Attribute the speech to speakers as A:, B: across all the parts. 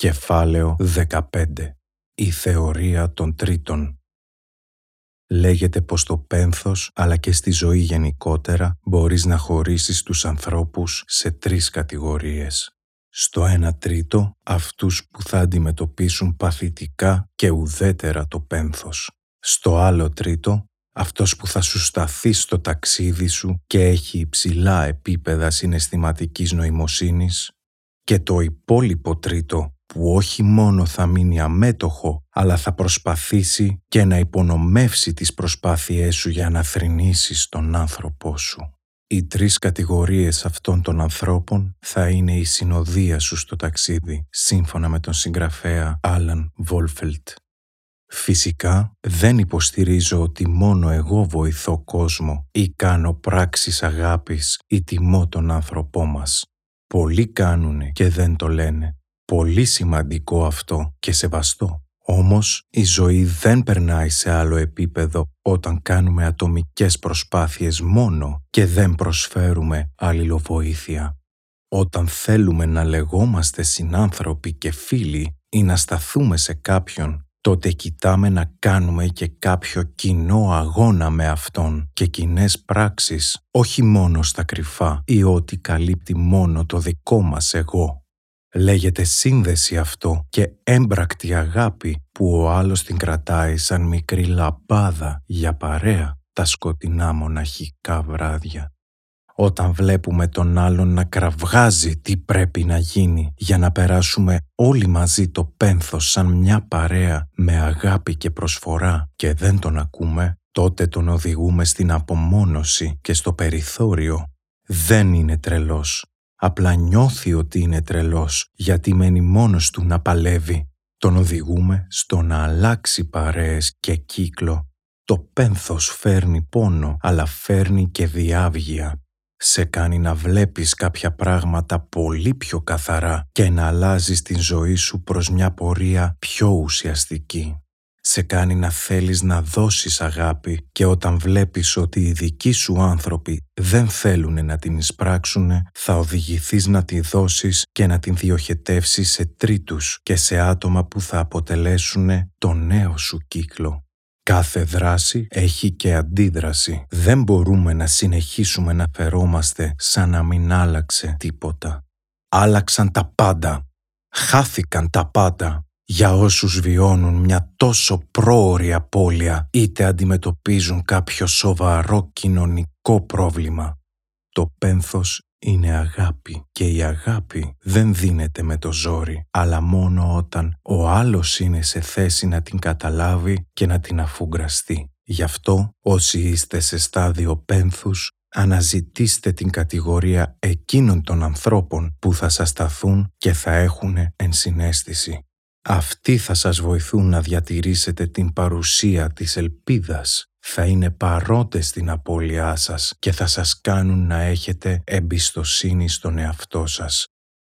A: Κεφάλαιο 15. Η θεωρία των τρίτων. Λέγεται πως το πένθος, αλλά και στη ζωή γενικότερα, μπορείς να χωρίσεις τους ανθρώπους σε τρεις κατηγορίες. Στο ένα τρίτο, αυτούς που θα αντιμετωπίσουν παθητικά και ουδέτερα το πένθος. Στο άλλο τρίτο, αυτός που θα σου σταθεί στο ταξίδι σου και έχει υψηλά επίπεδα συναισθηματικής νοημοσύνης και το υπόλοιπο τρίτο που όχι μόνο θα μείνει αμέτωχο, αλλά θα προσπαθήσει και να υπονομεύσει τις προσπάθειές σου για να θρηνήσεις τον άνθρωπό σου. Οι τρεις κατηγορίες αυτών των ανθρώπων θα είναι η συνοδεία σου στο ταξίδι, σύμφωνα με τον συγγραφέα Άλαν Βόλφελτ. Φυσικά δεν υποστηρίζω ότι μόνο εγώ βοηθώ κόσμο ή κάνω πράξεις αγάπης ή τιμώ τον άνθρωπό μας. Πολλοί κάνουνε και δεν το λένε. Πολύ σημαντικό αυτό και σεβαστό. Όμως η ζωή δεν περνάει σε άλλο επίπεδο όταν κάνουμε ατομικές προσπάθειες μόνο και δεν προσφέρουμε αλληλοβοήθεια. Όταν θέλουμε να λεγόμαστε συνάνθρωποι και φίλοι ή να σταθούμε σε κάποιον, τότε κοιτάμε να κάνουμε και κάποιο κοινό αγώνα με αυτόν και κοινές πράξεις, όχι μόνο στα κρυφά ή ότι καλύπτει μόνο το δικό μας εγώ. Λέγεται σύνδεση αυτό και έμπρακτη αγάπη που ο άλλος την κρατάει σαν μικρή λαμπάδα για παρέα τα σκοτεινά μοναχικά βράδια. Όταν βλέπουμε τον άλλον να κραυγάζει τι πρέπει να γίνει για να περάσουμε όλοι μαζί το πένθος σαν μια παρέα με αγάπη και προσφορά και δεν τον ακούμε, τότε τον οδηγούμε στην απομόνωση και στο περιθώριο. Δεν είναι τρελός, Απλά νιώθει ότι είναι τρελός γιατί μένει μόνος του να παλεύει. Τον οδηγούμε στο να αλλάξει παρέες και κύκλο. Το πένθος φέρνει πόνο αλλά φέρνει και διάβγεια. Σε κάνει να βλέπεις κάποια πράγματα πολύ πιο καθαρά και να αλλάζεις την ζωή σου προς μια πορεία πιο ουσιαστική σε κάνει να θέλεις να δώσεις αγάπη και όταν βλέπεις ότι οι δικοί σου άνθρωποι δεν θέλουν να την εισπράξουν, θα οδηγηθείς να τη δώσεις και να την διοχετεύσεις σε τρίτους και σε άτομα που θα αποτελέσουν το νέο σου κύκλο. Κάθε δράση έχει και αντίδραση. Δεν μπορούμε να συνεχίσουμε να φερόμαστε σαν να μην άλλαξε τίποτα. Άλλαξαν τα πάντα. Χάθηκαν τα πάντα για όσους βιώνουν μια τόσο πρόωρη απώλεια είτε αντιμετωπίζουν κάποιο σοβαρό κοινωνικό πρόβλημα. Το πένθος είναι αγάπη και η αγάπη δεν δίνεται με το ζόρι, αλλά μόνο όταν ο άλλος είναι σε θέση να την καταλάβει και να την αφουγκραστεί. Γι' αυτό όσοι είστε σε στάδιο πένθους, αναζητήστε την κατηγορία εκείνων των ανθρώπων που θα σας σταθούν και θα έχουν ενσυναίσθηση. Αυτοί θα σας βοηθούν να διατηρήσετε την παρουσία της ελπίδας. Θα είναι παρόντες στην απώλειά σας και θα σας κάνουν να έχετε εμπιστοσύνη στον εαυτό σας.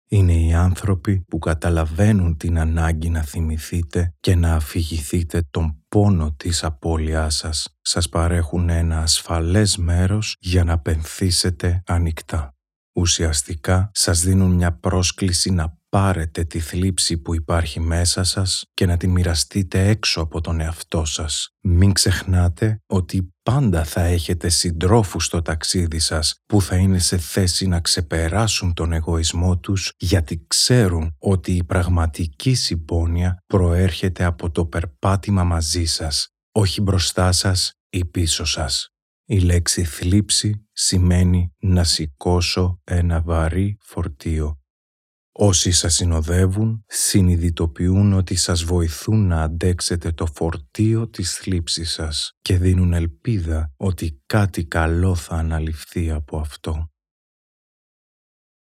A: Είναι οι άνθρωποι που καταλαβαίνουν την ανάγκη να θυμηθείτε και να αφηγηθείτε τον πόνο της απώλειάς σας. Σας παρέχουν ένα ασφαλές μέρος για να πενθήσετε ανοιχτά. Ουσιαστικά σας δίνουν μια πρόσκληση να πάρετε τη θλίψη που υπάρχει μέσα σας και να την μοιραστείτε έξω από τον εαυτό σας. Μην ξεχνάτε ότι πάντα θα έχετε συντρόφους στο ταξίδι σας που θα είναι σε θέση να ξεπεράσουν τον εγωισμό τους γιατί ξέρουν ότι η πραγματική συμπόνια προέρχεται από το περπάτημα μαζί σας, όχι μπροστά σας ή πίσω σας. Η λέξη θλίψη σημαίνει να σηκώσω ένα βαρύ φορτίο Όσοι σας συνοδεύουν συνειδητοποιούν ότι σας βοηθούν να αντέξετε το φορτίο της θλίψης σας και δίνουν ελπίδα ότι κάτι καλό θα αναλυφθεί από αυτό.